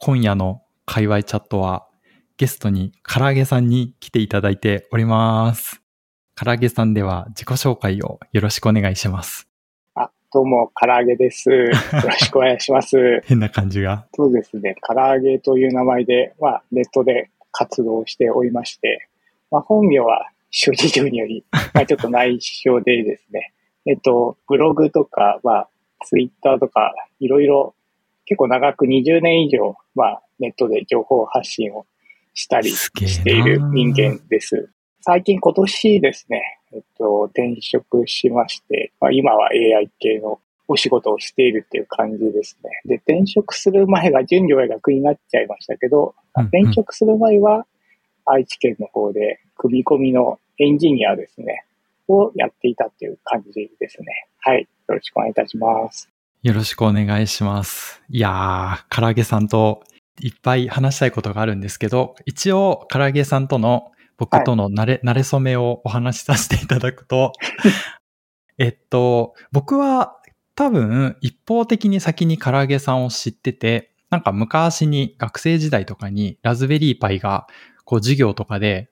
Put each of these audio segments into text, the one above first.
今夜の界隈チャットはゲストに唐揚げさんに来ていただいております。唐揚げさんでは自己紹介をよろしくお願いします。あ、どうも、唐揚げです。よろしくお願いします。変な感じが。そうですね、唐揚げという名前で、まあ、ネットで活動しておりまして、まあ、本名は諸事情により、まあ、ちょっと内緒でですね、えっと、ブログとか、まあ、ツイッターとか、いろいろ、結構長く20年以上、まあ、ネットで情報発信をしたりしている人間です。最近今年ですね、えっと、転職しまして、まあ、今は AI 系のお仕事をしているっていう感じですね。で、転職する前が準領学になっちゃいましたけど、うんうん転職する前は愛知県の方で組み込みのエンジニアですね、をやっていたっていう感じですね。はい。よろしくお願いいたします。よろしくお願いします。いやー、唐揚げさんといっぱい話したいことがあるんですけど、一応、唐揚げさんとの僕との慣れ、慣れ初めをお話しさせていただくと、えっと、僕は多分一方的に先に唐揚げさんを知ってて、なんか昔に学生時代とかにラズベリーパイがこう授業とかで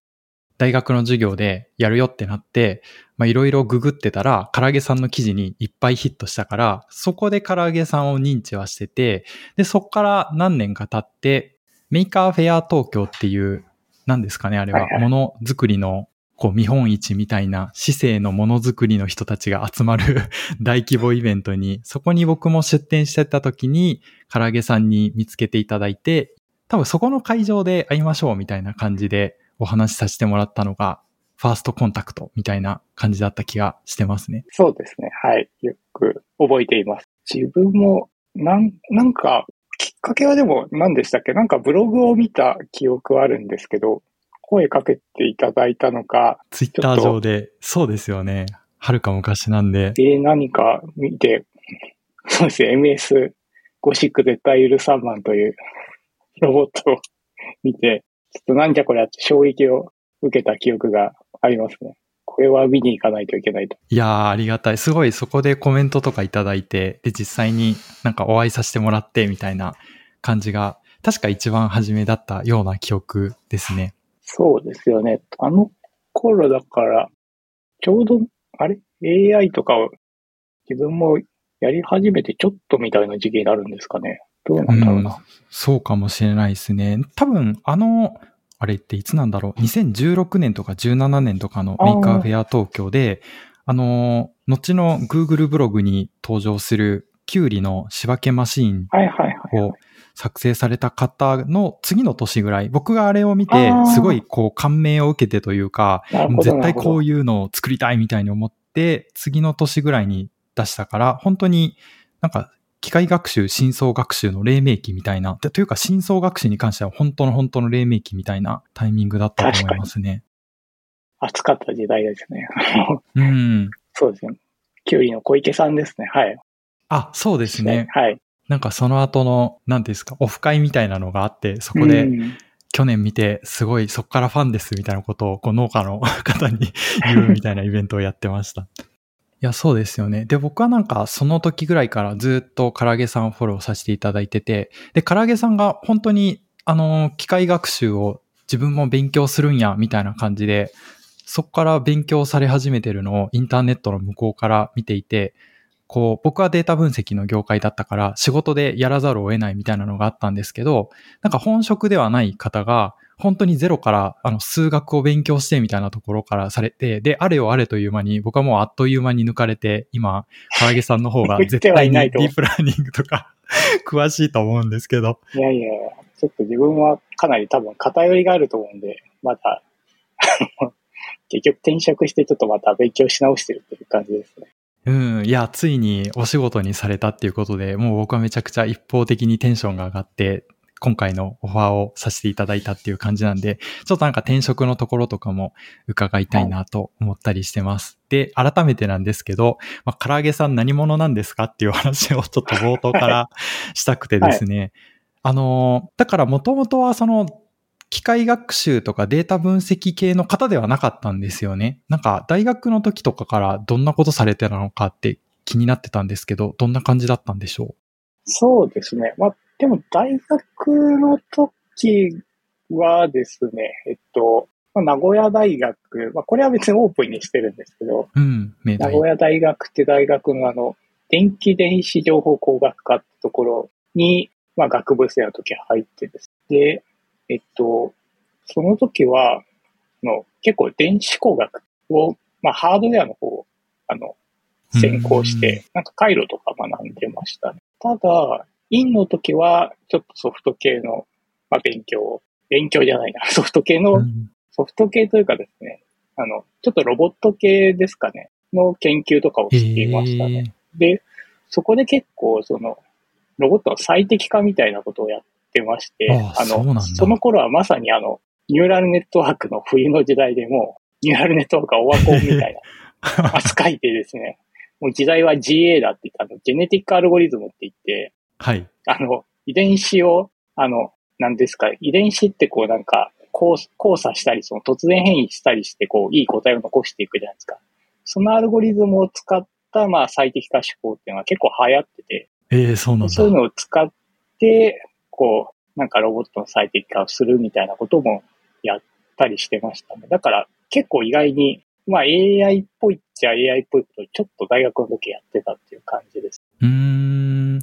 大学の授業でやるよってなって、まあいろいろググってたら、からあげさんの記事にいっぱいヒットしたから、そこでからあげさんを認知はしてて、で、そこから何年か経って、 Maker Faire 東京っていう、何ですかね、あれははい、はい。ものづくりの、こう、見本市みたいな、市井のものづくりの人たちが集まる 大規模イベントに、そこに僕も出展してた時に、唐揚げさんに見つけていただいて、多分そこの会場で会いましょうみたいな感じでお話しさせてもらったのが、ファーストコンタクトみたいな感じだった気がしてますね。そうですね。はい。よく覚えています。自分も、なん、なんか、きっかけはでも何でしたっけ？なんかブログを見た記憶はあるんですけど、声かけていただいたのか、ツイッター上で、そうですよね。はるか昔なんで。えー、何か見て、そうですね、MS ゴシック絶対許さんマンというロボットを見て、ちょっとなんじゃこりゃって衝撃を受けた記憶がありますね。これは見に行かないといけないと。いやー、ありがたい。すごいそこでコメントとかいただいて、で、実際になんかお会いさせてもらってみたいな感じが、確か一番初めだったような記憶ですね。そうですよね。あの頃だから、ちょうど、あれ ?AI とかを自分もやり始めてちょっとみたいな時期になるんですかね。どうなんだろうな。そうかもしれないですね。多分、あの、あれっていつなんだろう ?2016 年とか17年とかの Maker Faire 東京で、あの、後の Google ブログに登場するキュウリの仕分けマシーン。を作成された方の次の年ぐらい、僕があれを見てすごいこう感銘を受けてというか。絶対こう。いうのを作りたいみたいに思って、次の年ぐらいに出したから、本当になんか機械学習、深層学習の黎明期みたいな、でというか深層学習に関しては本当の本当の黎明期みたいなタイミングだったと思いますね。暑かった時代ですね。うん。そうですね。キュウリの小池さんですね。はい。あ、そうですね。はい。なんかその後の、何ですか、オフ会みたいなのがあって、そこで、うん去年見て、すごいそっからファンですみたいなことをこう農家の方に 言うみたいなイベントをやってました。いや、そうですよね。で、僕はなんかその時ぐらいからずっと唐揚げさんをフォローさせていただいてて、で、唐揚げさんが本当に、あの、機械学習を自分も勉強するんや、みたいな感じで、そこから勉強され始めてるのをインターネットの向こうから見ていて、こう、僕はデータ分析の業界だったから仕事でやらざるを得ないみたいなのがあったんですけど、なんか本職ではない方が、本当にゼロからあの数学を勉強してみたいなところからされて、で、あれよあれという間に僕はもうあっという間に抜かれて、今、唐揚げさんの方が 絶対にディープラーニングとか詳しいと思うんですけど。いやいや、ちょっと自分はかなり多分偏りがあると思うんで、まだ、結局転職してちょっとまた勉強し直してるっていう感じですね。うん。いや、ついにお仕事にされたっていうことで、もう僕はめちゃくちゃ一方的にテンションが上がって、今回のオファーをさせていただいたっていう感じなんで、ちょっとなんか転職のところとかも伺いたいなと思ったりしてます。で、改めてなんですけど、まあ、唐揚げさん何者なんですかっていう話をちょっと冒頭からしたくてですね。あの、だからもともとはその、機械学習とかデータ分析系の方ではなかったんですよね。なんか大学の時とかからどんなことされてたのかって気になってたんですけど、どんな感じだったんでしょそうですね。まあ、でも大学の時はですね、えっと、まあ名古屋大学、まあ、これは別にオープンにしてるんですけど、うん。名古屋大学って大学のあの、電気電子情報工学科ってところに、まあ学部生の時入ってです。で、えっと、その時は、あの結構電子工学を、まあハードウェアの方を、あの、専攻して、なんか回路とか学んでましたね。ただ、院の時は、ちょっとソフト系の、まあ勉強。を、勉強じゃないな、ソフト系うん、のうん。ソフト系というかですね、あの、ちょっとロボット系ですかね、の研究とかをしていましたね。で、そこで結構、その、ロボットの最適化みたいなことをやってまして、ああそその頃はまさにあの、ニューラルネットワークの冬の時代でもう、ニューラルネットワークはオワコンみたいな 扱いでですね、もう時代は GA だって言ったあの、ジェネティックアルゴリズムって言って、はい。あの、遺伝子を、あの、なんですか、遺伝子ってこうなんか、交交差したり、その突然変異したりして、こう、いい答えを残していくじゃないですか。そのアルゴリズムを使った、まあ、最適化手法っていうのは結構流行ってて、ええそうなんだ。そういうのを使って、こう、なんかロボットの最適化をするみたいなこともやったりしてましたね。だから結構意外に、まあ AI っぽいっちゃ AI っぽいことをちょっと大学の時やってたっていう感じです。うーん。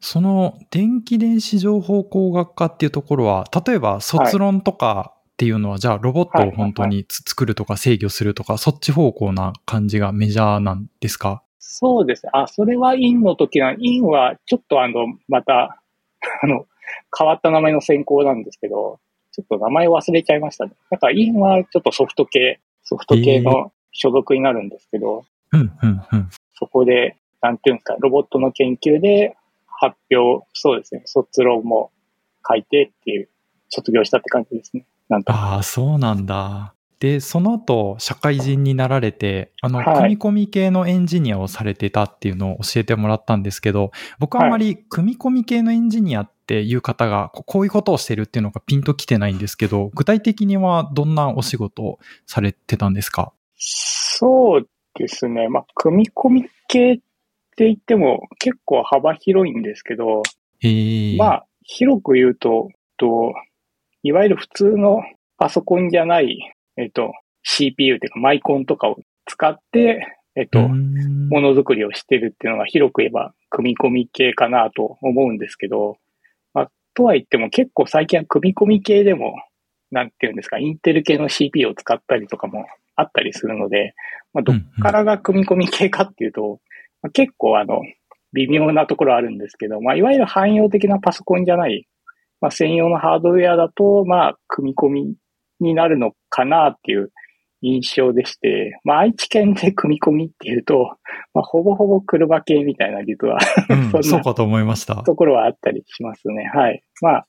その電気電子情報工学科っていうところは、例えば卒論とかっていうのは、じゃあロボットを本当につ作るとか制御するとか、そっち方向な感じがメジャーなんですか？そうですね。あ、それは院の時な、院はちょっとあの、また、あの、変わった名前の専攻なんですけど、ちょっと名前忘れちゃいましたね。だから院はちょっとソフト系、ソフト系の所属になるんですけど、うん、うん、うん。そこで、なんていうんですか、ロボットの研究で発表、そうですね、卒論も書いてっていう、卒業したって感じですね。なんと。ああ、そうなんだ。で、その後、社会人になられて、あの、はい組み込み系のエンジニアをされてたっていうのを教えてもらったんですけど、僕はあまり組み込み系のエンジニアっていう方が、ここういうことをしてるっていうのがピンときてないんですけど、具体的にはどんなお仕事をされてたんですか？そうですね。まあ、組み込み系って言っても結構幅広いんですけど。まあ、広く言うと、と、いわゆる普通のパソコンじゃない、えっと、CPU っていうかマイコンとかを使って、えっと、ものづくりをしてるっていうのが広く言えば組み込み系かなと思うんですけど、まあ、とは言っても結構最近は組み込み系でも、なんていうんですか、インテル系の CPU を使ったりとかもあったりするので、まあ、どっからが組み込み系かっていうと、まあ、結構あの、微妙なところあるんですけど、まあ、いわゆる汎用的なパソコンじゃない、まあ、専用のハードウェアだと、まあ、組み込みになるのかなっていう印象でして、まあ、愛知県で組み込みっていうと、まあ、ほぼほぼ車系みたいな実はうん そうかと思いました。ところはあったりしますね。はい。まあ、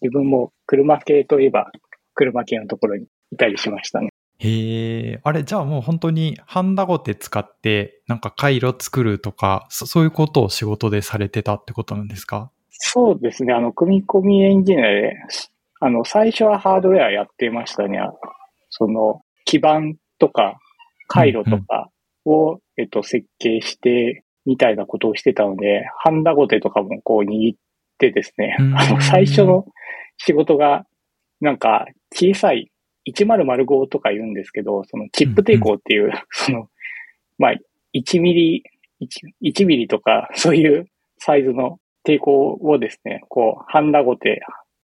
自分も車系といえば、車系のところにいたりしましたね。へえ。あれ、じゃあもう本当にハンダゴテ使って、なんか回路作るとか、そそういうことを仕事でされてたってことなんですか？そうですね。あの、組み込みエンジニアで、あの、最初はハードウェアやってましたね。その、基板とか、回路とかを、えっと、設計して、みたいなことをしてたので、ハンダゴテとかもこう握ってですね、うんあの、最初の仕事が、なんか、小さい、1005とか言うんですけど、そのチップ抵抗っていう、その、まあ、1ミリ、1, 1ミリとか、そういうサイズの抵抗をですね、こう、ハンダゴテ、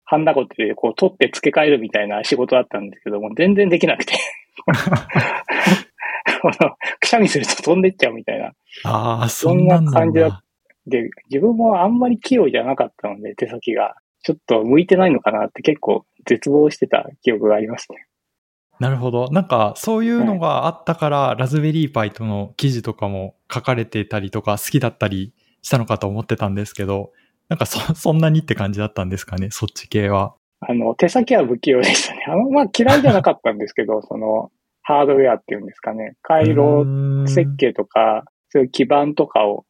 ハンダゴテでこう取って付け替えるみたいな仕事だったんですけども、全然できなくて。くしゃみすると飛んでっちゃうみたいな。ああ、そんな感じだだ。で、自分もあんまり器用じゃなかったので、手先が。ちょっと向いてないのかなって結構絶望してた記憶がありますね。なるほど。なんか、そういうのがあったから、ラズベリーパイとの記事とかも書かれてたりとか、好きだったりしたのかと思ってたんですけど、なんかそ、そんなにって感じだったんですかね、そっち系は。あの、手先は不器用でしたね。あの、まあ嫌いじゃなかったんですけど、その、ハードウェアっていうんですかね。回路設計とか、そういう基板とかを、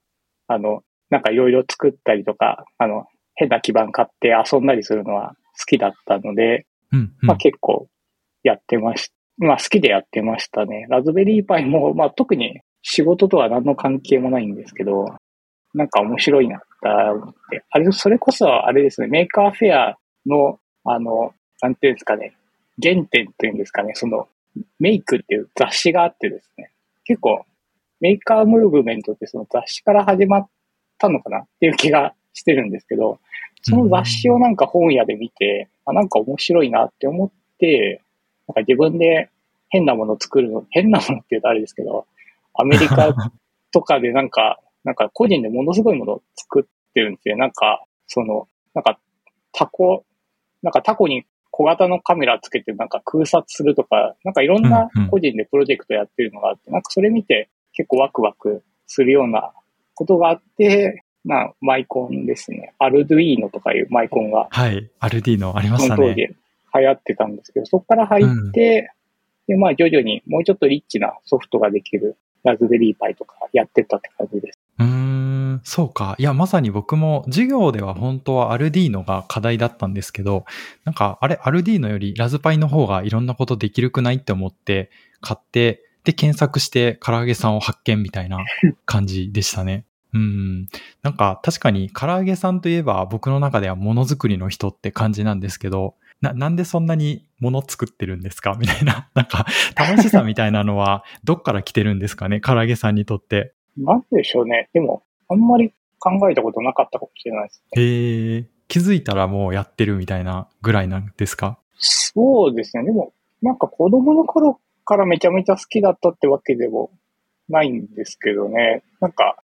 あの、なんかいろいろ作ったりとか、あの、変な基板買って遊んだりするのは好きだったので、うん、うん。まあ結構やってまし、まあ好きでやってましたね。 Raspberry Pi も、まあ特に仕事とは何の関係もないんですけど、なんか面白いなっったって、あれ、それこそあれですね、 Maker Faireの、あの、なんていうんですかね、原点というんですかね、その、メイクっていう雑誌があってですね、結構、メーカームーブメントってその雑誌から始まったのかなっていう気がしてるんですけど、その雑誌をなんか本屋で見て、あなんか面白いなって思って、なんか自分で変なもの作るの、変なものって言うとあれですけど、アメリカ とかでなんか、なんか個人でものすごいものを作ってるんですよ。なんか、その、なんかタコ、なんかタコに小型のカメラつけてなんか空撮するとか、なんかいろんな個人でプロジェクトやってるのがあって、なんかそれ見て結構ワクワクするようなことがあって、まあ、マイコンですね。アルドゥイーノとかいうマイコンが。はい。アルディーノありましたね。その当時流行ってたんですけど、そこから入って、うん、で、まあ徐々にもうちょっとリッチなソフトができるラズベリーパイとかやってったって感じです。うん、そうか。いや、まさに僕も授業では本当はアルディーノが課題だったんですけど、なんか、あれ、アルディーノよりラズパイの方がいろんなことできるくないって思って買って、で、検索して唐揚げさんを発見みたいな感じでしたね。うん。なんか確かに唐揚げさんといえば僕の中ではものづくりの人って感じなんですけど、な、なんでそんなにもの作ってるんですか？みたいな。なんか楽しさみたいなのは どっから来てるんですかね？唐揚げさんにとって。なんでしょうね。でも、あんまり考えたことなかったかもしれないですね。へえ。気づいたらもうやってるみたいなぐらいなんですか？そうですね。でも、なんか子供の頃からめちゃめちゃ好きだったってわけでもないんですけどね。なんか、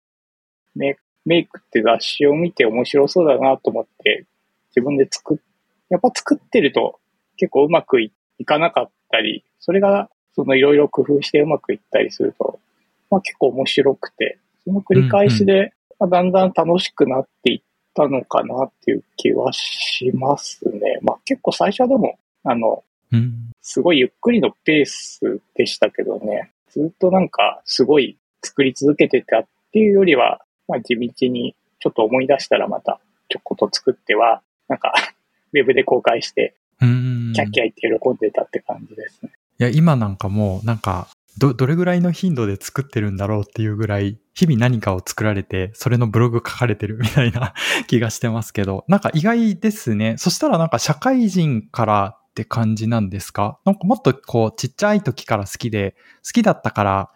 メメイクって雑誌を見て面白そうだなと思って自分で作っ、やっぱ作ってると結構うまくいかなかったり、それがそのいろいろ工夫してうまくいったりすると、まあ結構面白くて、その繰り返しで、まあ、だんだん楽しくなっていったのかなっていう気はしますね。まあ結構最初はでも、あの、すごいゆっくりのペースでしたけどね、ずっとなんかすごい作り続けてたっていうよりは、まあ、地道にちょっと思い出したらまたちょこっと作っては、なんか ウェブで公開して、キャッキャ言って喜んでたって感じですね。いや、今なんかもう、なんか、ど、どれぐらいの頻度で作ってるんだろうっていうぐらい、日々何かを作られて、それのブログ書かれてるみたいな 気がしてますけど、なんか意外ですね。そしたらなんか社会人からって感じなんですか？なんかもっとこう、ちっちゃい時から好きで、好きだったから、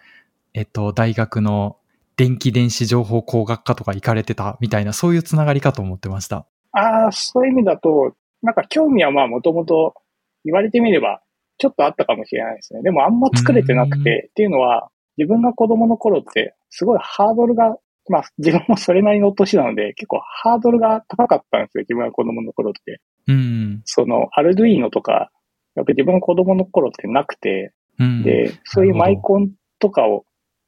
えっと、大学の電気電子情報工学科とか行かれてたみたいな、そういうつながりかと思ってました。ああ、そういう意味だと、なんか興味はまあもともと言われてみればちょっとあったかもしれないですね。でもあんま作れてなくて、っていうのは自分が子供の頃ってすごいハードルが、まあ自分もそれなりの年なので結構ハードルが高かったんですよ。自分が子供の頃って。うん、そのアルドゥイーノとか、やっぱり自分が子供の頃ってなくて、で、そういうマイコンとかを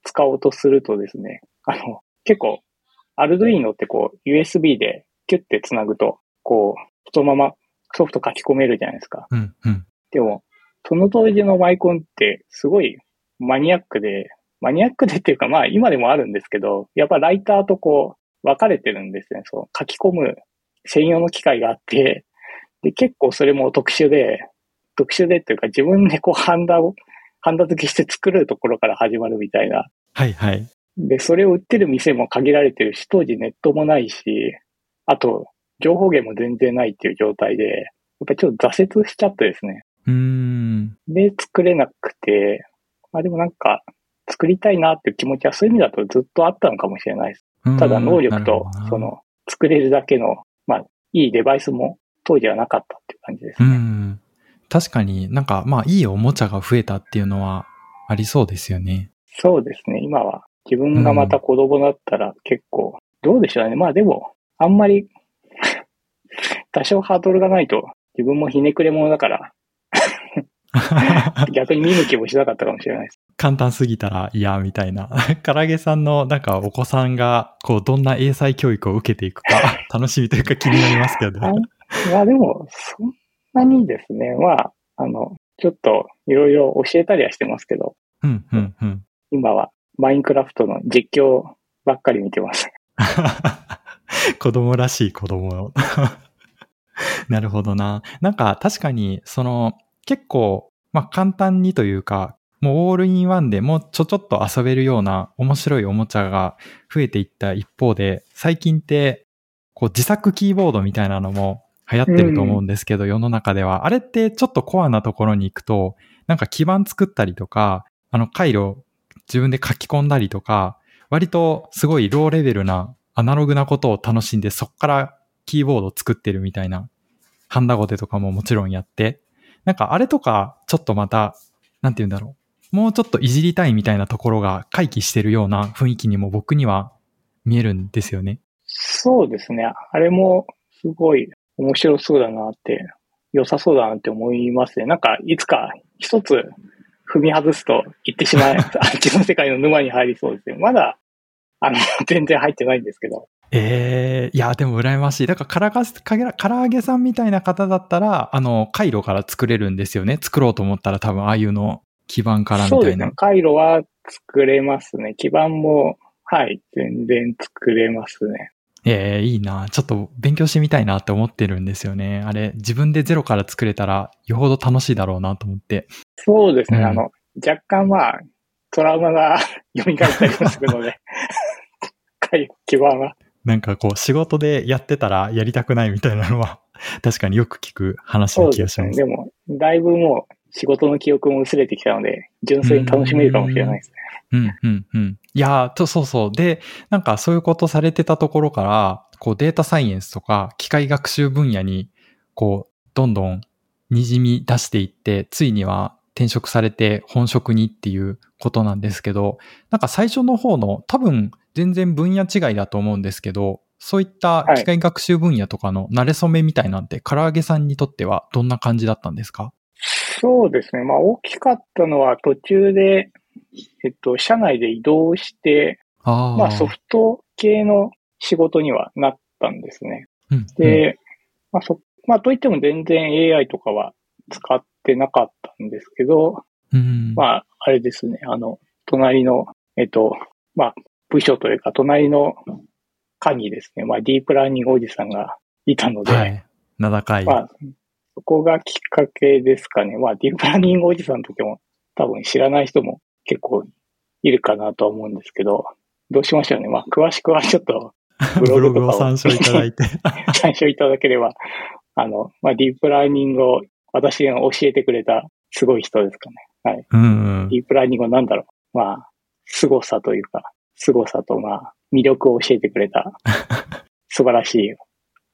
使おうとするとですね、あの、結構、アルドゥイーノってこう、USB でキュッて繋ぐと、こう、そのままソフト書き込めるじゃないですか。うんうん、でも、その当時のマイコンってすごいマニアックで、マニアックでっていうかまあ今でもあるんですけど、やっぱライターとこう分かれてるんですね。そう書き込む専用の機械があって、で結構それも特殊で、特殊でっていうか自分でこうハンダを、ハンダ付けして作るところから始まるみたいな。はいはい。で、それを売ってる店も限られてるし、当時ネットもないし、あと、情報源も全然ないっていう状態で、やっぱりちょっと挫折しちゃってですね。うん。で、作れなくて、まあでもなんか、作りたいなっていう気持ちはそういう意味だとずっとあったのかもしれないです。ただ能力と、その、作れるだけの、まあ、いいデバイスも当時はなかったっていう感じですね。うん。確かになんか、まあ、いいおもちゃが増えたっていうのはありそうですよね。そうですね。今は自分がまた子供だったら結構、どうでしょうね。まあでも、あんまり 多少ハードルがないと自分もひねくれ者だから 逆に見向きもしなかったかもしれないです。簡単すぎたら嫌みたいな。唐揚げさんのなんかお子さんがこうどんな英才教育を受けていくか楽しみというか気になりますけど。いやでもそんなにですね、まあ、あの、ちょっといろいろ教えたりはしてますけど、うんうんうん、今はマインクラフトの実況ばっかり見てます。子供らしい子供。なるほどな。なんか確かに、その結構、まあ簡単にというか、もうオールインワンでもうちょちょっと遊べるような面白いおもちゃが増えていった一方で、最近ってこう自作キーボードみたいなのも流行ってると思うんですけど、世の中では。あれってちょっとコアなところに行くと、なんか基板作ったりとか、あの回路自分で書き込んだりとか、割とすごいローレベルなアナログなことを楽しんで、そっからキーボードを作ってるみたいな、ハンダゴテとかももちろんやって、なんかあれとか、ちょっとまた、なんて言うんだろう。もうちょっといじりたいみたいなところが回帰してるような雰囲気にも僕には見えるんですよね。そうですね。あれもすごい面白そうだなって、良さそうだなって思いますね。なんか、いつか一つ踏み外すと言ってしまい、あっちの世界の沼に入りそうですね。まだ、あの、全然入ってないんですけど。ええー、いや、でも羨ましい。だから、から唐揚げさんみたいな方だったら、あの、回路から作れるんですよね。作ろうと思ったら多分、ああいうの基盤からみたいな。そうですね。回路は作れますね。基盤も、はい、全然作れますね。ええー、いいな。ちょっと勉強してみたいなって思ってるんですよね。あれ、自分でゼロから作れたら、よほど楽しいだろうなと思って。そうですね。うん、あの、若干まあ、トラウマが 蘇ったりもするので、基盤は。なんかこう、仕事でやってたらやりたくないみたいなのは、確かによく聞く話の気がします。でね、でも、だいぶもう仕事の記憶も薄れてきたので、純粋に楽しめるかもしれないですね。うん、うん、うん。いやと、そうそう。で、なんかそういうことされてたところから、こうデータサイエンスとか機械学習分野に、こう、どんどん滲み出していって、ついには転職されて本職にっていうことなんですけど、なんか最初の方の多分全然分野違いだと思うんですけど、そういった機械学習分野とかの慣れ初めみたいなんて、唐揚げさんにとってはどんな感じだったんですか？そうですね。まあ大きかったのは途中でえっと、社内で移動して、あまあソフト系の仕事にはなったんですね。うん、で、まあそ、まあといっても全然 AI とかは使ってなかったんですけど、うん、まああれですね、あの、隣の、えっと、まあ部署というか隣の課にですね、まあディープラーニングおじさんがいたので、はい、名高い。まあ、そこがきっかけですかね。まあディープラーニングおじさんの時も多分知らない人も結構いるかなと思うんですけど、どうしましょうね。まあ、詳しくはちょっと、ブログを参照いただいて。参照いただければ、あの、まあ、ディープラーニングを私が教えてくれたすごい人ですかね。はい。うん、うん、ディープラーニングは何だろう。まあ、凄さというか、凄さとまあ、魅力を教えてくれた 素晴らしい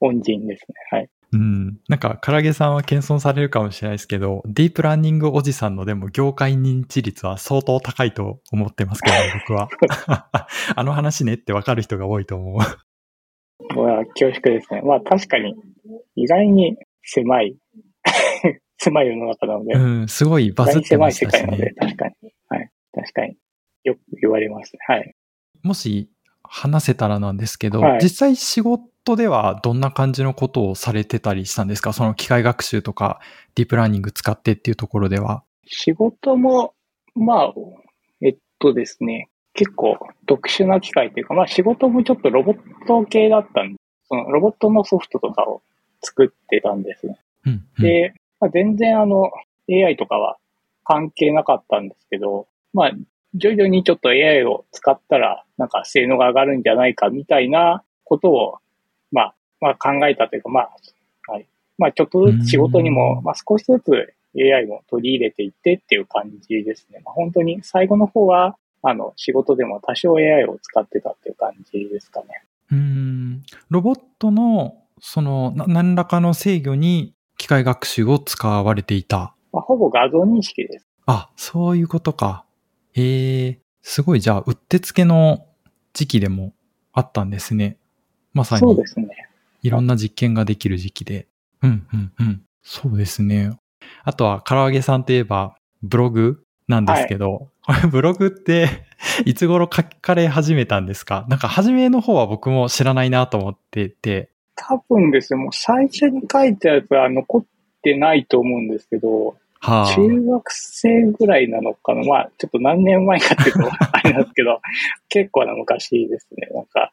恩人ですね。はい。うん。なんか、唐揚げさんは謙遜されるかもしれないですけど、ディープラーニングおじさんのでも業界認知率は相当高いと思ってますけど、僕は。あの話ねってわかる人が多いと思う。まあ、恐縮ですね。まあ確かに、意外に狭い、狭い世の中なので。うん、すごいバズってましたし、ね、狭い世界なので、確かに。はい。確かに。よく言われますね。はい。もし、話せたらなんですけど、はい、実際仕事トではどんな感じのことをされてたりしたんですか？その機械学習とかディープラーニング使ってっていうところでは。仕事も、まあ、えっとですね、結構特殊な機械というか、まあ仕事もちょっとロボット系だったんで、そのロボットのソフトとかを作ってたんですね。うんうん、で、まあ、全然あの AI とかは関係なかったんですけど、まあ徐々にちょっと AI を使ったらなんか性能が上がるんじゃないかみたいなことをまあ、まあ考えたというか、まあ、はい。まあちょっとずつ仕事にも、まあ少しずつ AI も取り入れていってっていう感じですね。まあ、本当に最後の方は、あの、仕事でも多少 AI を使ってたっていう感じですかね。うん。ロボットの、その、何らかの制御に機械学習を使われていた。まあ、ほぼ画像認識です。あ、そういうことか。へえ、すごい、じゃあ、うってつけの時期でもあったんですね。まさに。そうですね。いろんな実験ができる時期で。うんうんうん。そうですね。あとは、唐揚げさんといえば、ブログなんですけど、はい、ブログって いつ頃書かれ始めたんですか？なんか初めの方は僕も知らないなと思ってて。多分ですね、もう最初に書いたやつは残ってないと思うんですけど、はあ、中学生ぐらいなのかな？まあ、ちょっと何年前かっていうと あれなんですけど、結構な昔ですね。なんか、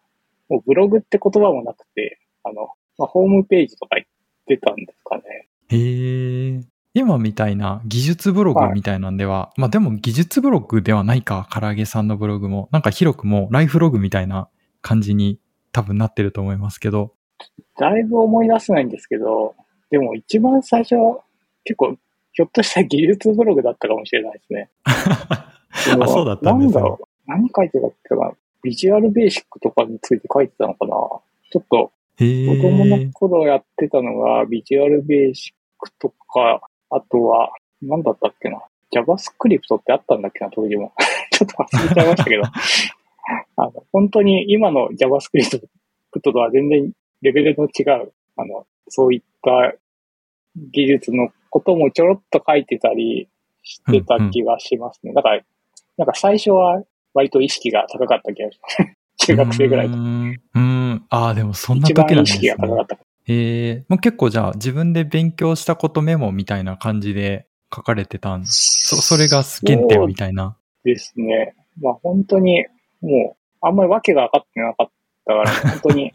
もうブログって言葉もなくて、あの、まあ、ホームページとか言ってたんですかね。へえ。今みたいな技術ブログみたいなんでは、はい、まあでも技術ブログではないか、唐揚げさんのブログも。なんか広くもライフログみたいな感じに多分なってると思いますけど。だいぶ思い出せないんですけど、でも一番最初、結構、ひょっとしたら技術ブログだったかもしれないですね。あ、そうだったんですね。なんだろう。何書いてたっけな？ビジュアルベーシックとかについて書いてたのかな？ちょっと、へ子供のえ。頃やってたのが、ビジュアルベーシックとか、あとは、何だったっけな？JavaScript ってあったんだっけな、当時も。ちょっと忘れちゃいましたけど。あの、本当に今の JavaScript とは全然レベルの違う、あの、そういった技術のこともちょろっと書いてたりしてた気がしますね。だから、なんか最初は割と意識が高かった気がします。中学生ぐらいうーん。うん。ああ、でもそんな一時なんです番意識が高かねっ。た。へえ。もう結構じゃあ自分で勉強したことメモみたいな感じで書かれてたん？そ、それが原点みたいな？ですね。まあ本当に、もう、あんまり訳が分かってなかったから、本当に、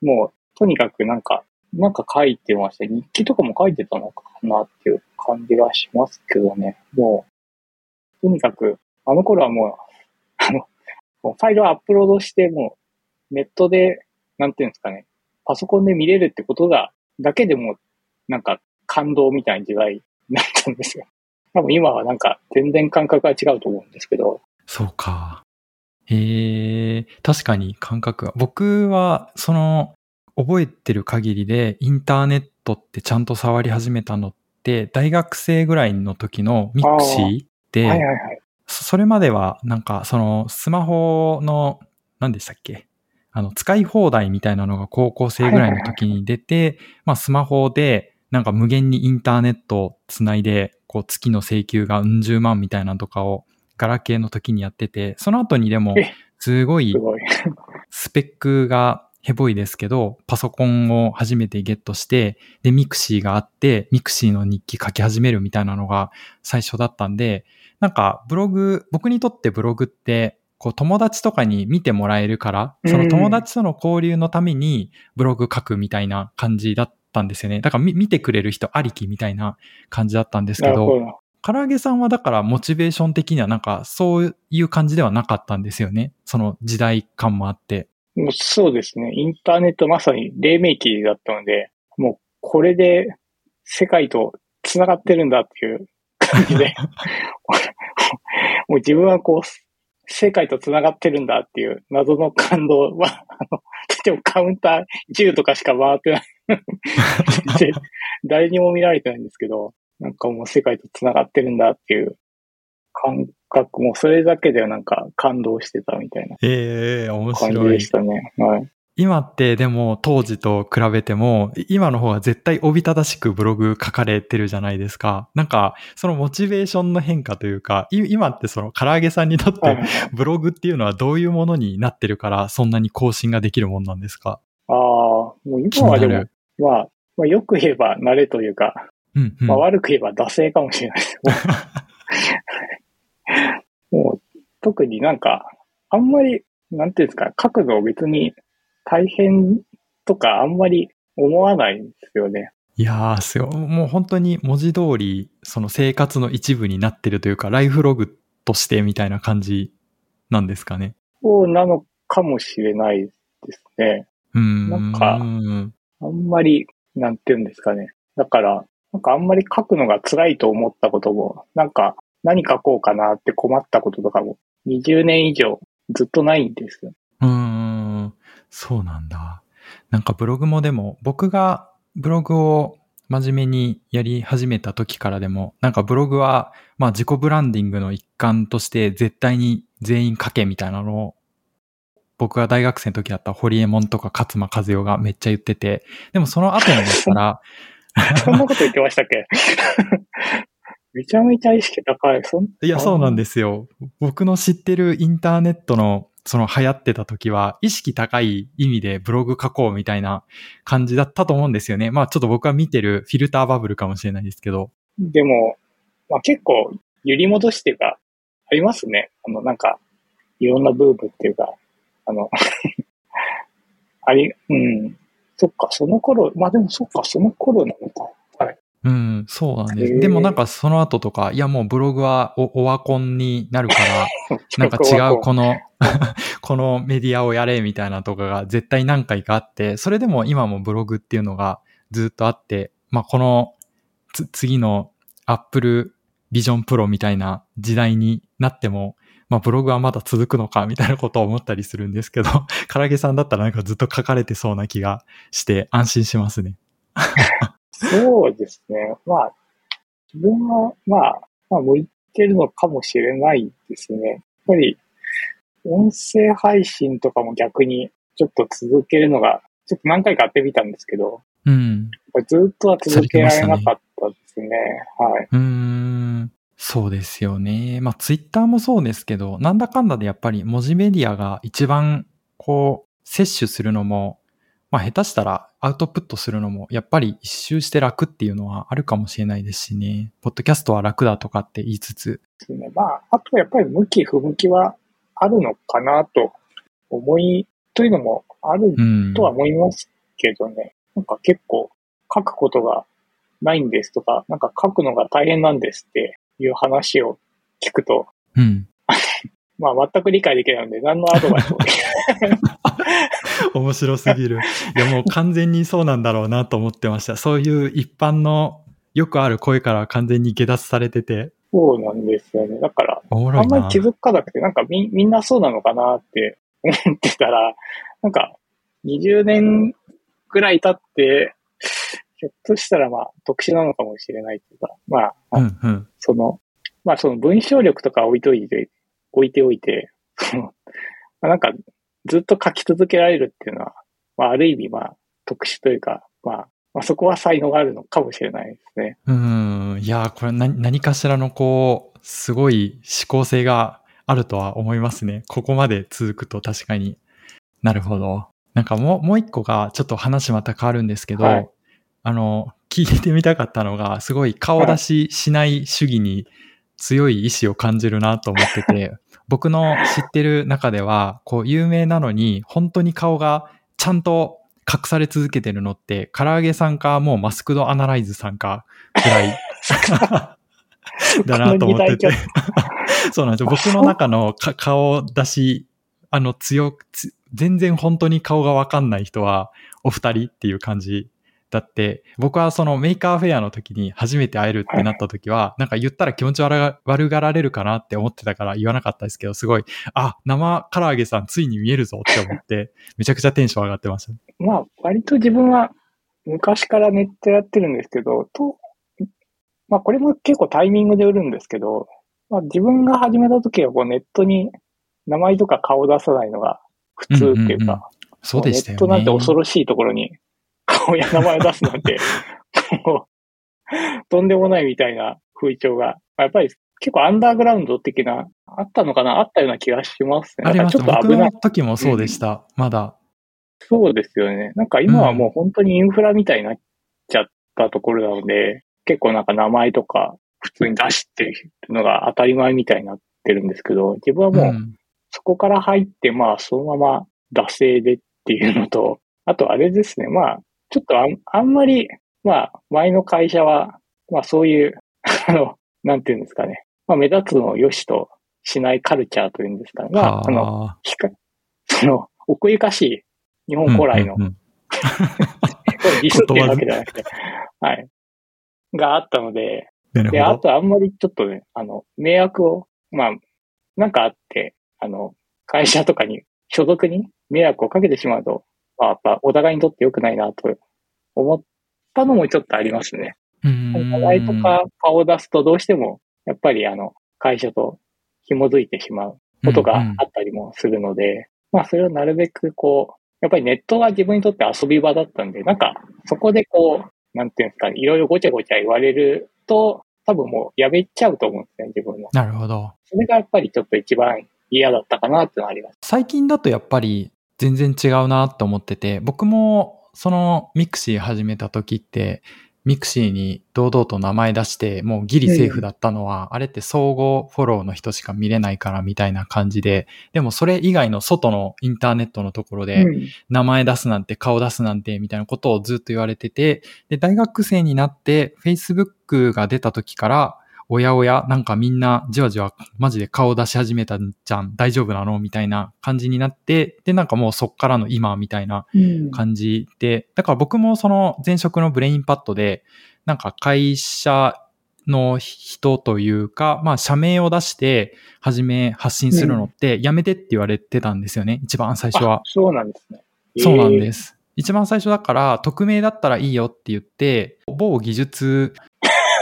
もう、とにかくなんか、なんか書いてました。日記とかも書いてたのかなっていう感じがしますけどね。もう、とにかく、あの頃はもう、あの、ファイルをアップロードして、もう、ネットで、なんていうんですかね、パソコンで見れるってことが、だけでも、なんか、感動みたいな時代になったんですよ。多分今はなんか、全然感覚が違うと思うんですけど、そうか。へえ。確かに感覚が。僕は、その、覚えてる限りで、インターネットってちゃんと触り始めたのって、大学生ぐらいの時のミクシーで、はいはいはい。そ、それまでは、なんか、その、スマホの、何でしたっけ？あの、使い放題みたいなのが高校生ぐらいの時に出て、まあ、スマホで、なんか無限にインターネットをつないで、こう、月の請求がうん十万みたいなのとかを、ガラケーの時にやってて、その後にでもすごい、スペックがヘボいですけど、パソコンを初めてゲットして、で、ミクシーがあって、ミクシーの日記書き始めるみたいなのが最初だったんで、なんかブログ、僕にとってブログって、こう友達とかに見てもらえるから、その友達との交流のためにブログ書くみたいな感じだったんですよね。だから見見てくれる人ありきみたいな感じだったんですけど。唐揚げさんはだからモチベーション的にはなんかそういう感じではなかったんですよね。その時代感もあって。もうそうですね。インターネットまさに黎明期だったので、もうこれで世界と繋がってるんだっていう感じで、もう自分はこう、世界と繋がってるんだっていう謎の感動は、あの、でもカウンター10とかしか回ってない。で誰にも見られてないんですけど、なんかもう世界と繋がってるんだっていう感覚、もうそれだけでなんか感動してたみたいなええ面感じ白いで。したね。はい。今ってでも当時と比べても、今の方が絶対おびただしくブログ書かれてるじゃないですか。なんか、そのモチベーションの変化というか、い今ってその唐揚げさんにとってブログっていうのはどういうものになってるから、そんなに更新ができるもんなんですか？ああ、もう今はでもる、。まあ、まあ、よく言えば慣れというか、うんうんまあ、悪く言えば惰性かもしれないです。もう特になんか、あんまり、なんていうんですか、書くの別に大変とかあんまり思わないんですよね。いやー、すごい。もう本当に文字通り、その生活の一部になってるというか、ライフログとしてみたいな感じなんですかね。そうなのかもしれないですね。うーん。なんかあんまり、なんていうんですかね。だから、なんかあんまり書くのが辛いと思ったことも、なんか何書こうかなって困ったこととかも、20年以上ずっとないんですよ。うーん、そうなんだ。なんかブログもでも、僕がブログを真面目にやり始めた時からでも、なんかブログは、まあ自己ブランディングの一環として絶対に全員書けみたいなのを、僕が大学生の時だったホリエモンとか勝間和代がめっちゃ言ってて、でもその後になったら、そんなこと言ってましたっけ？めちゃめちゃ意識高い。そんいや、そうなんですよ。僕の知ってるインターネットのその流行ってた時は、意識高い意味でブログ書こうみたいな感じだったと思うんですよね。まあちょっと僕は見てるフィルターバブルかもしれないですけど。でも、まあ、結構揺り戻しっていうか、ありますね。あの、なんか、いろんなブームっていうか、あの、あり、うん。そっか、その頃、まあでもそっか、その頃なのか。はい。うん、そうなんです。でもなんかその後とか、いやもうブログはオオワコンになるから、なんか違うこの、このメディアをやれみたいなとかが絶対何回かあって、それでも今もブログっていうのがずっとあって、まあこの次の Apple Vision Pro みたいな時代になっても、まあブログはまだ続くのかみたいなことを思ったりするんですけど、唐揚げさんだったらなんかずっと書かれてそうな気がして安心しますね。そうですね。まあ、自分は、まあ、まあ、向いてるのかもしれないですね。やっぱり、音声配信とかも逆にちょっと続けるのが、ちょっと何回かやってみたんですけど、うん。ずっとは続けられなかったですね。はい。うーん。そうですよね。まあ、ツイッターもそうですけど、なんだかんだでやっぱり文字メディアが一番、こう、摂取するのも、まあ、下手したらアウトプットするのも、やっぱり一周して楽っていうのはあるかもしれないですしね。ポッドキャストは楽だとかって言いつつ。ですね。まあ、あとやっぱり向き不向きはあるのかなと思い、というのもあるうん。とは思いますけどね。なんか結構書くことがないんですとか、なんか書くのが大変なんですっていう話を聞くと、うん。まあ全く理解できないので、何のアドバイスも。面白すぎる。いや、もう完全にそうなんだろうなと思ってました。そういう一般のよくある声からは完全に下脱されてて、そうなんですよね。だから。あんまり気づかなくて、なんかみみんなそうなのかなって思ってたら、なんか20年ぐらい経って、ひょっとしたらまあ特殊なのかもしれないというか、まあ、うんうん。その、まあその文章力とか置いといて、置いておいて、なんかずっと書き続けられるっていうのは、まあある意味まあ特殊というか、まあ、まあそこは才能があるのかもしれないですね。うん。いやー、これ何何かしらのこう、すごい思考性があるとは思いますね。ここまで続くと確かに。なるほど。なんかもう、もう一個がちょっと話また変わるんですけど、はいあの、聞いてみたかったのが、すごい顔出ししない主義に強い意志を感じるなと思ってて、僕の知ってる中では、こう、有名なのに、本当に顔がちゃんと隠され続けてるのって、唐揚げさんか、もうマスクドアナライズさんか、ぐらい だなと思ってて。そうなんですよ。僕の中のか顔出し、あの、強く、つ全然本当に顔がわかんない人は、お二人っていう感じだって、僕はその Maker Faire の時に初めて会えるってなった時は、なんか言ったら気持ち悪が悪がられるかなって思ってたから言わなかったですけど、すごい、あ、生唐揚げさんついに見えるぞって思って、めちゃくちゃテンション上がってました。まあ割と自分は昔からネットやってるんですけど、と、まあこれも結構タイミングで売るんですけど、まあ自分が始めた時はこうネットに名前とか顔出さないのが普通っていううんうんうんか、そうでしたよね。ネットなんて恐ろしいところに顔や名前を出すなんて、もう、とんでもないみたいな風潮が、やっぱり結構アンダーグラウンド的な、あったのかな？あったような気がしますね。ありまちょっと危ないの。時もそうでした。まだ。そうですよね。なんか今はもう本当にインフラみたいになっちゃったところなので、結構なんか名前とか普通に出してるのが当たり前みたいになってるんですけど、自分はもううんそこから入って、まあ、そのまま惰性でっていうのと、あとあれですね、まあ、ちょっとあんあんまり、まあ、前の会社は、まあそういう、あの、なんていうんですかね、まあ目立つのを良しとしないカルチャーというんですかね。まあ、あの、その、奥ゆかしい日本ー古来の、うんうんうん これディスってるわけじゃなくて、はい。があったので、で。あとあんまりちょっとね、あの、迷惑を、まあ、なんかあって、あの、会社とかに、所属に迷惑をかけてしまうと、まあ、やっぱお互いにとって良くないなと思ったのもちょっとありますね。うーん名前とか顔を出すとどうしても、やっぱりあの、会社と紐づいてしまうことがあったりもするので、まあそれをなるべくこう、やっぱりネットは自分にとって遊び場だったんで、なんかそこでこう、なんていうんですかね、いろいろごちゃごちゃ言われると、多分もうやめちゃうと思うんですね、自分も。なるほど。それがやっぱりちょっと一番嫌だったかなっていうのはあります。最近だとやっぱり全然違うなって思ってて、僕もそのミクシー始めた時って、ミクシーに堂々と名前出して、もうギリセーフだったのは、あれって相互フォローの人しか見れないからみたいな感じで、でもそれ以外の外のインターネットのところで、うん。名前出すなんて顔出すなんてみたいなことをずっと言われてて、で、大学生になって Facebook が出た時からおやおや、なんかみんなじわじわマジで顔出し始めたんじゃん、大丈夫なのみたいな感じになって、で、なんかもうそっからの今みたいな感じで、うん、だから僕もその前職のブレインパッドで、なんか会社の人というか、まあ社名を出して、はじめ発信するのって、やめてって言われてたんですよね、一番最初は。そうなんですね。そうなんです。一番最初だから、匿名だったらいいよって言って、某技術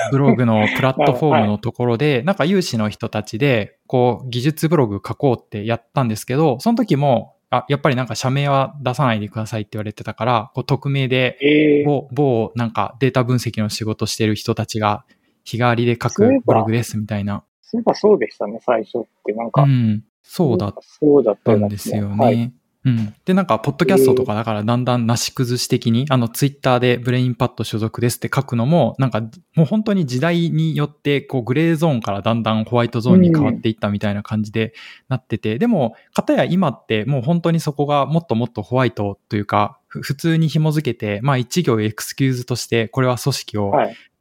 ブログのプラットフォームのところで、なんか有志の人たちで、こう、技術ブログ書こうってやったんですけど、その時も、あ、やっぱりなんか社名は出さないでくださいって言われてたから、こう匿名で、某、某なんかデータ分析の仕事してる人たちが日替わりで書くブログですみたいな。そういえばそうでしたね、最初ってなんか。うん。そうだったんですよね。はいうん。で、なんか、ポッドキャストとかだからだんだんなし崩し的に、あの、ツイッターでブレインパッド所属ですって書くのも、なんか、もう本当に時代によって、こう、グレーゾーンからだんだんホワイトゾーンに変わっていったみたいな感じでなってて、でも、かたや今ってもう本当にそこがもっともっとホワイトというか、普通に紐付けて、まあ一行エクスキューズとして、これは組織を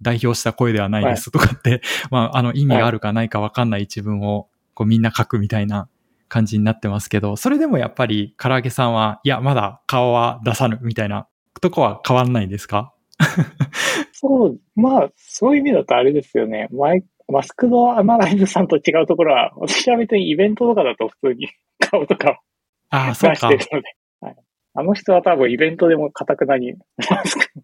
代表した声ではないですとかって、はい、まああの意味があるかないかわかんない一文をこうみんな書くみたいな感じになってますけど、それでもやっぱり唐揚げさんは、いや、まだ顔は出さぬみたいなとこは変わんないんですか？そう、まあ、そういう意味だとあれですよね。マイマスクドアナライズさんと違うところは、私は別にイベントとかだと普通に 顔とかああ、そうか。出してるので、はい。あの人は多分イベントでもカタクナにマスク。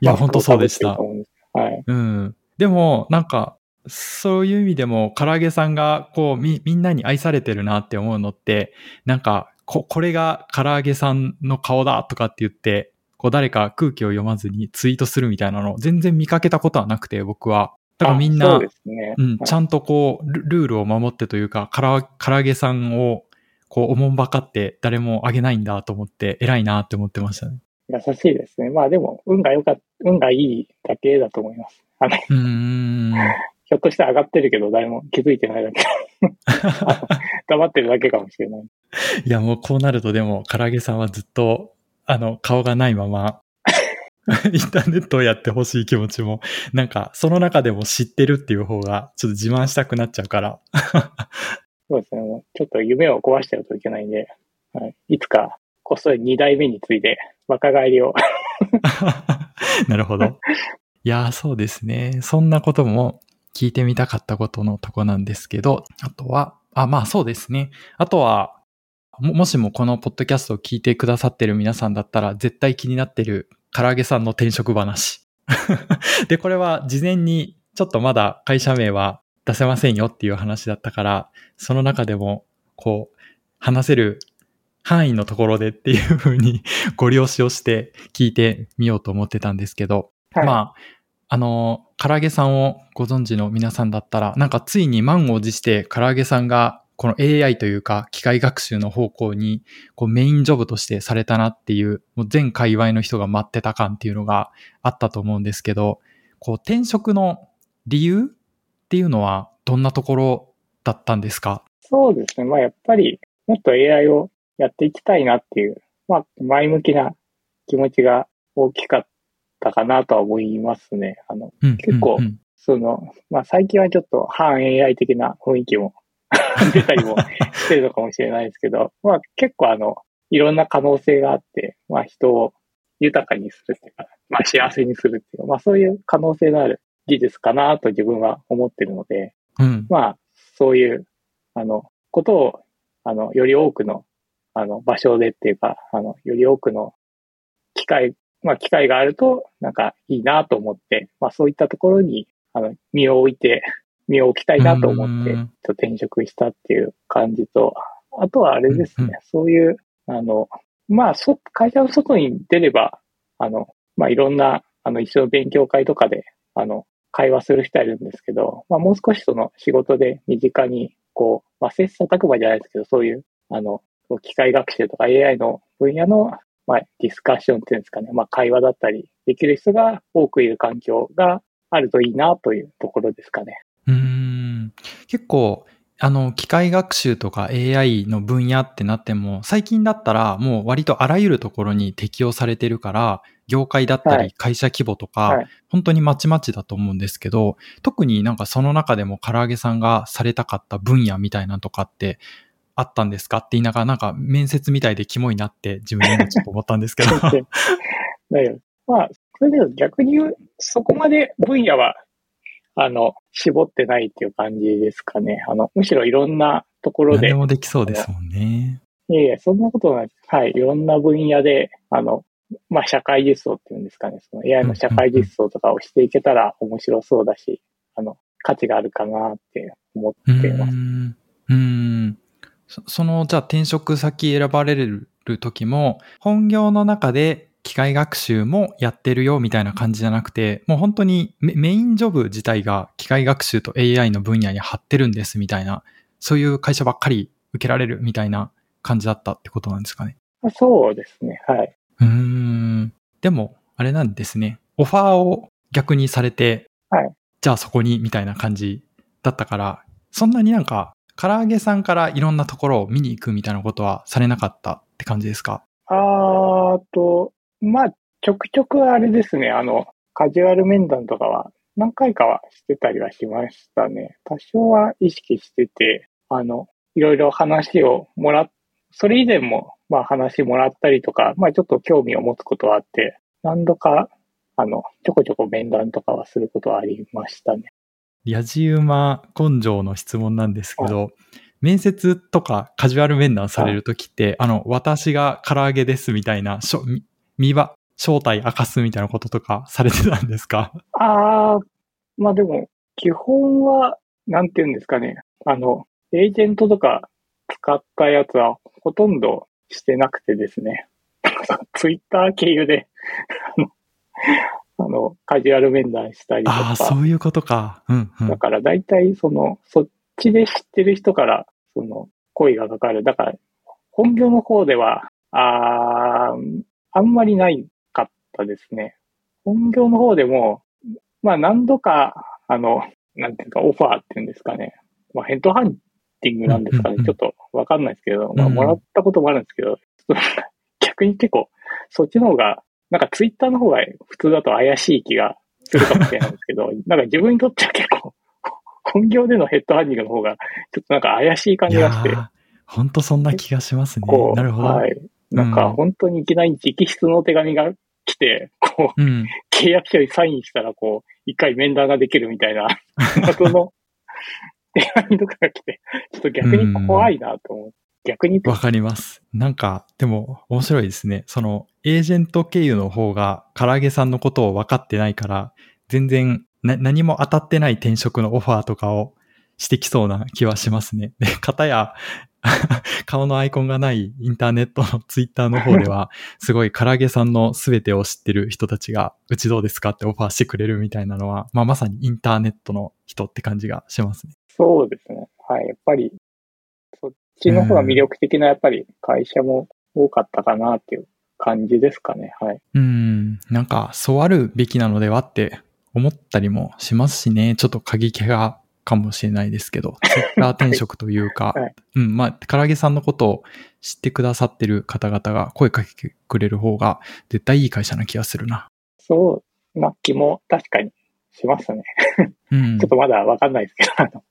いや、本当そうでした。はい。うん。でも、なんか、そういう意味でも、唐揚げさんが、こう、み、みんなに愛されてるなって思うのって、なんか、こ、これが唐揚げさんの顔だとかって言って、こう誰か空気を読まずにツイートするみたいなのを全然見かけたことはなくて、僕は。だからみんな、ね、うん、ちゃんとこうル、ルールを守ってというか、から唐揚げさんを、こう、おもんばかって誰もあげないんだと思って、偉いなって思ってましたね。優しいですね。まあでも、運が良かった、運がいいだけだと思います。うん。ひょっとして上がってるけど、誰も気づいてないだけ。黙ってるだけかもしれない。いや、もうこうなるとでも、唐揚げさんはずっと、あの、顔がないまま、インターネットをやってほしい気持ちも、なんか、その中でも知ってるっていう方が、ちょっと自慢したくなっちゃうから。そうですね。ちょっと夢を壊しちゃうといけないんで、はい、いつか、こっそり2代目について、若返りを。なるほど。いやそうですね。そんなことも聞いてみたかったことのとこなんですけど、あとは、あ、まあそうですね。あとは、も、もしもこのポッドキャストを聞いてくださってる皆さんだったら、絶対気になってる唐揚げさんの転職話。で、これは事前にちょっとまだ会社名は出せませんよっていう話だったから、その中でも、こう、話せる範囲のところでっていうふうにご了承して聞いてみようと思ってたんですけど、はい、まあ、あの、唐揚げさんをご存知の皆さんだったら、なんかついに満を持して唐揚げさんがこの AI というか機械学習の方向にこうメインジョブとしてされたなっていう、もう全界隈の人が待ってた感っていうのがあったと思うんですけど、こう転職の理由っていうのはどんなところだったんですか？そうですね。まあやっぱりもっと AI をやっていきたいなっていう、まあ前向きな気持ちが大きかったたかなとは思いますね。あの、うん、結構、うんうん、その、まあ最近はちょっと反 AI 的な雰囲気も 出たりもしてるのかもしれないですけど、まあ結構あの、いろんな可能性があって、まあ人を豊かにするっていうか、まあ幸せにするっていう、まあそういう可能性のある技術かなと自分は思ってるので、うん、まあそういう、あの、ことを、あの、より多くの、あの、場所でっていうか、あの、より多くの機会まあ、機会があると、なんかいいなと思って、まあ、そういったところに、あの、身を置いて、身を置きたいなと思って、ちょっと転職したっていう感じと、あとはあれですね、うんうん、そういう、あの、まあ、そ、会社の外に出れば、あの、まあ、いろんな、あの、一緒の勉強会とかで、あの、会話する人いるんですけど、まあ、もう少しその仕事で身近に、こう、まあ、切磋琢磨じゃないですけど、そういう、あの、機械学習とか AI の分野のまあ、ディスカッションっていうんですかね、まあ、会話だったりできる人が多くいる環境があるといいなというところですかね。うん。結構、あの、機械学習とか AI の分野ってなっても、最近だったらもう割とあらゆるところに適用されてるから、業界だったり会社規模とか、はい、本当にまちまちだと思うんですけど、特になんかその中でも唐揚げさんがされたかった分野みたいなとかってあったんですか？って言いながら、なんか面接みたいでキモいなって自分でちょっと思ったんですけど。だよ。まあ、それで逆に言う、そこまで分野は、あの、絞ってないっていう感じですかね。あの、むしろいろんなところで。何でもできそうですもんね。いやいや、そんなことない。はい。いろんな分野で、あの、まあ、社会実装っていうんですかね。その AI の社会実装とかをしていけたら面白そうだし、あの、価値があるかなって思ってます。うん。その、じゃあ転職先選ばれる時も、本業の中で機械学習もやってるよみたいな感じじゃなくて、もう本当にメインジョブ自体が機械学習と AI の分野に張ってるんですみたいな、そういう会社ばっかり受けられるみたいな感じだったってことなんですかね？そうですね。はい。うん。でも、あれなんですね。オファーを逆にされて、はい。じゃあそこにみたいな感じだったから、そんなになんか唐揚げさんからいろんなところを見に行くみたいなことはされなかったって感じですか？あーと、まあ、ちょくちょくあれですね、あの、カジュアル面談とかは何回かはしてたりはしましたね。多少は意識してて、あの、いろいろ話をもらっ、それ以前も、まあ話もらったりとか、まあちょっと興味を持つことはあって、何度か、あの、ちょこちょこ面談とかはすることはありましたね。やじ馬根性の質問なんですけど、面接とかカジュアル面談されるときって、あの、私が唐揚げですみたいな、しょ見場、正体明かすみたいなこととかされてたんですか？ああ、まあでも、基本は、なんて言うんですかね。あの、エージェントとか使ったやつはほとんどしてなくてですね。ツイッター経由であの、カジュアル面談したりとか。ああ、そういうことか。うん、うん、だから大体その、そっちで知ってる人から、その、声がかかる。だから、本業の方では、ああんまりないかったですね。本業の方でも、まあ何度か、あの、なんていうか、オファーっていうんですかね。まあヘッドハンティングなんですかね。ちょっとわかんないですけど、まあもらったこともあるんですけど、逆に結構、そっちの方がなんかツイッターの方が普通だと怪しい気がするかもしれないんですけど、なんか自分にとっては結構、本業でのヘッドハンディングの方が、ちょっとなんか怪しい感じがして。本当そんな気がしますね。なるほど。はい。なんか本当にいきなり直筆の手紙が来て、こう、うん、契約書にサインしたら、こう、一回面談ができるみたいな、その手紙とかが来て、ちょっと逆に怖いなと思って。逆に。わかります。なんか、でも面白いですね。その、エージェント経由の方が、唐揚げさんのことを分かってないから、全然何も当たってない転職のオファーとかをしてきそうな気はしますね。で、方や、顔のアイコンがないインターネットのツイッターの方では、すごい唐揚げさんの全てを知ってる人たちが、うちどうですかってオファーしてくれるみたいなのは、まあまさにインターネットの人って感じがしますね。そうですね。はい。やっぱり、ちの方が魅力的なやっぱり会社も多かったかなっていう感じですかね。はい。うん。なんか、そうあるべきなのではって思ったりもしますしね。ちょっと過激がかもしれないですけど、ツイッター転職というか、はい、うん、まあ、唐揚げさんのことを知ってくださってる方々が声かけてくれる方が絶対いい会社な気がするな。そうな気も確かにしますね。うん、ちょっとまだわかんないですけど、あの、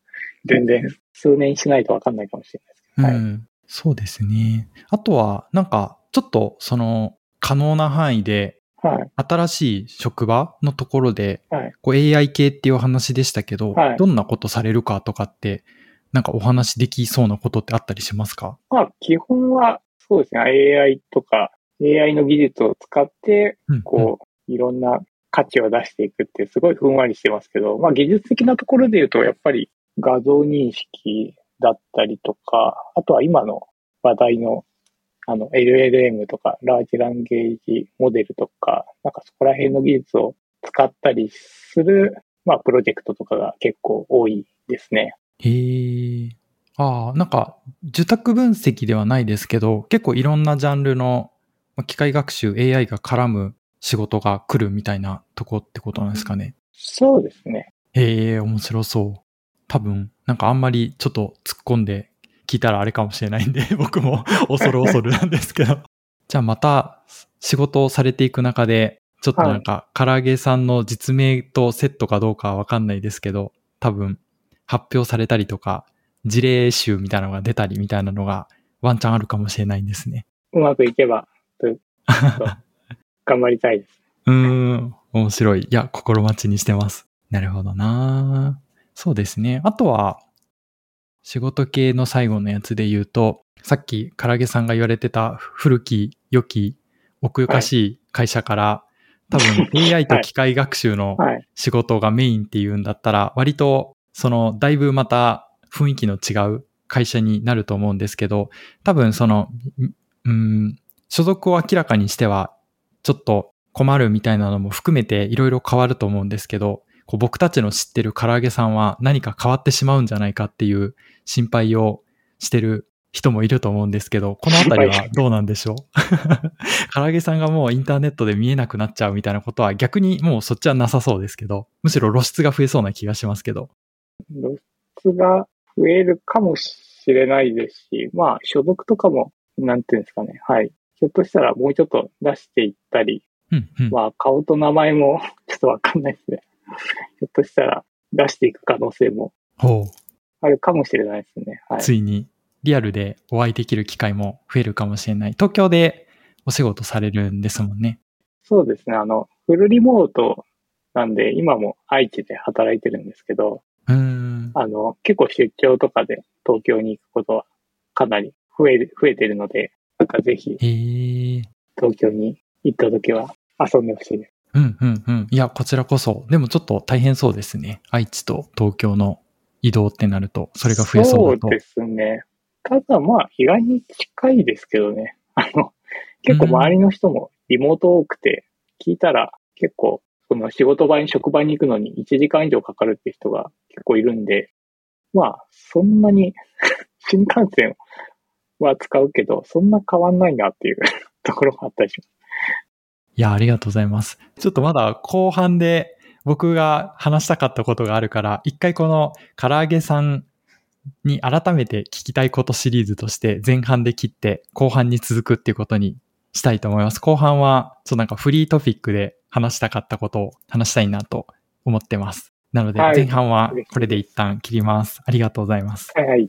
全然数年しないとわかんないかもしれないはい、うん。そうですね。あとは、なんか、ちょっと、その、可能な範囲で、はい、新しい職場のところで、はい、こう AI 系っていうお話でしたけど、はい、どんなことされるかとかって、なんかお話できそうなことってあったりしますか？まあ、基本は、そうですね、AI とか、AI の技術を使って、こう、うん、いろんな価値を出していくってすごいふんわりしてますけど、まあ技術的なところで言うと、やっぱり画像認識だったりとか、あとは今の話題のあの LLM とかラージランゲージモデルとか、なんかそこら辺の技術を使ったりする、まあプロジェクトとかが結構多いですね。へえ。ああ、なんか受託分析ではないですけど、結構いろんなジャンルの機械学習 AI が絡む仕事が来るみたいなとこってことなんですかね。そうですね。へえ、面白そう。多分、なんかあんまりちょっと突っ込んで聞いたらあれかもしれないんで、僕も恐る恐るなんですけど。じゃあまた仕事をされていく中で、ちょっとなんか、唐揚げさんの実名とセットかどうかはわかんないですけど、多分発表されたりとか、事例集みたいなのが出たりみたいなのがワンチャンあるかもしれないんですね。うまくいけば、頑張りたいです。うーん、面白い。いや、心待ちにしてます。なるほどなそうですね。あとは、仕事系の最後のやつで言うと、さっき唐揚げさんが言われてた古き良き奥ゆかしい会社から、はい、多分 AI と機械学習の仕事がメインっていうんだったら、割とそのだいぶまた雰囲気の違う会社になると思うんですけど、多分その、うん、所属を明らかにしてはちょっと困るみたいなのも含めていろいろ変わると思うんですけど、こう僕たちの知ってる唐揚げさんは何か変わってしまうんじゃないかっていう心配をしてる人もいると思うんですけど、このあたりはどうなんでしょう？唐揚げさんがもうインターネットで見えなくなっちゃうみたいなことは逆にもうそっちはなさそうですけど、むしろ露出が増えそうな気がしますけど。露出が増えるかもしれないですし、まあ所属とかも、なんていうんですかね、はい。ひょっとしたらもうちょっと出していったり、うんうん、まあ顔と名前もちょっとわかんないですね。ひょっとしたら出していく可能性もあるかもしれないですね。はい、ついにリアルでお会いできる機会も増えるかもしれない。東京でお仕事されるんですもんね。そうですね。あの、フルリモートなんで、今も愛知で働いてるんですけど、うんあの、結構出張とかで東京に行くことはかなり増え増えてるので、なんかぜひ、東京に行った時は遊んでほしいです。うんうんうん。いや、こちらこそ。でもちょっと大変そうですね。愛知と東京の移動ってなると、それが増えそうだと。そうですね。ただまあ、意外に近いですけどね。あの、結構周りの人もリモート多くて、聞いたら結構、その仕事場に職場に行くのに1時間以上かかるって人が結構いるんで、まあ、そんなに 新幹線は使うけど、そんな変わんないなっていう ところがあったりします。いや、ありがとうございます。ちょっとまだ後半で僕が話したかったことがあるから、一回この唐揚げさんに改めて聞きたいことシリーズとして前半で切って後半に続くっていうことにしたいと思います。後半はちょっとなんかフリートピックで話したかったことを話したいなと思ってます。なので前半はこれで一旦切ります。ありがとうございます。はい、はい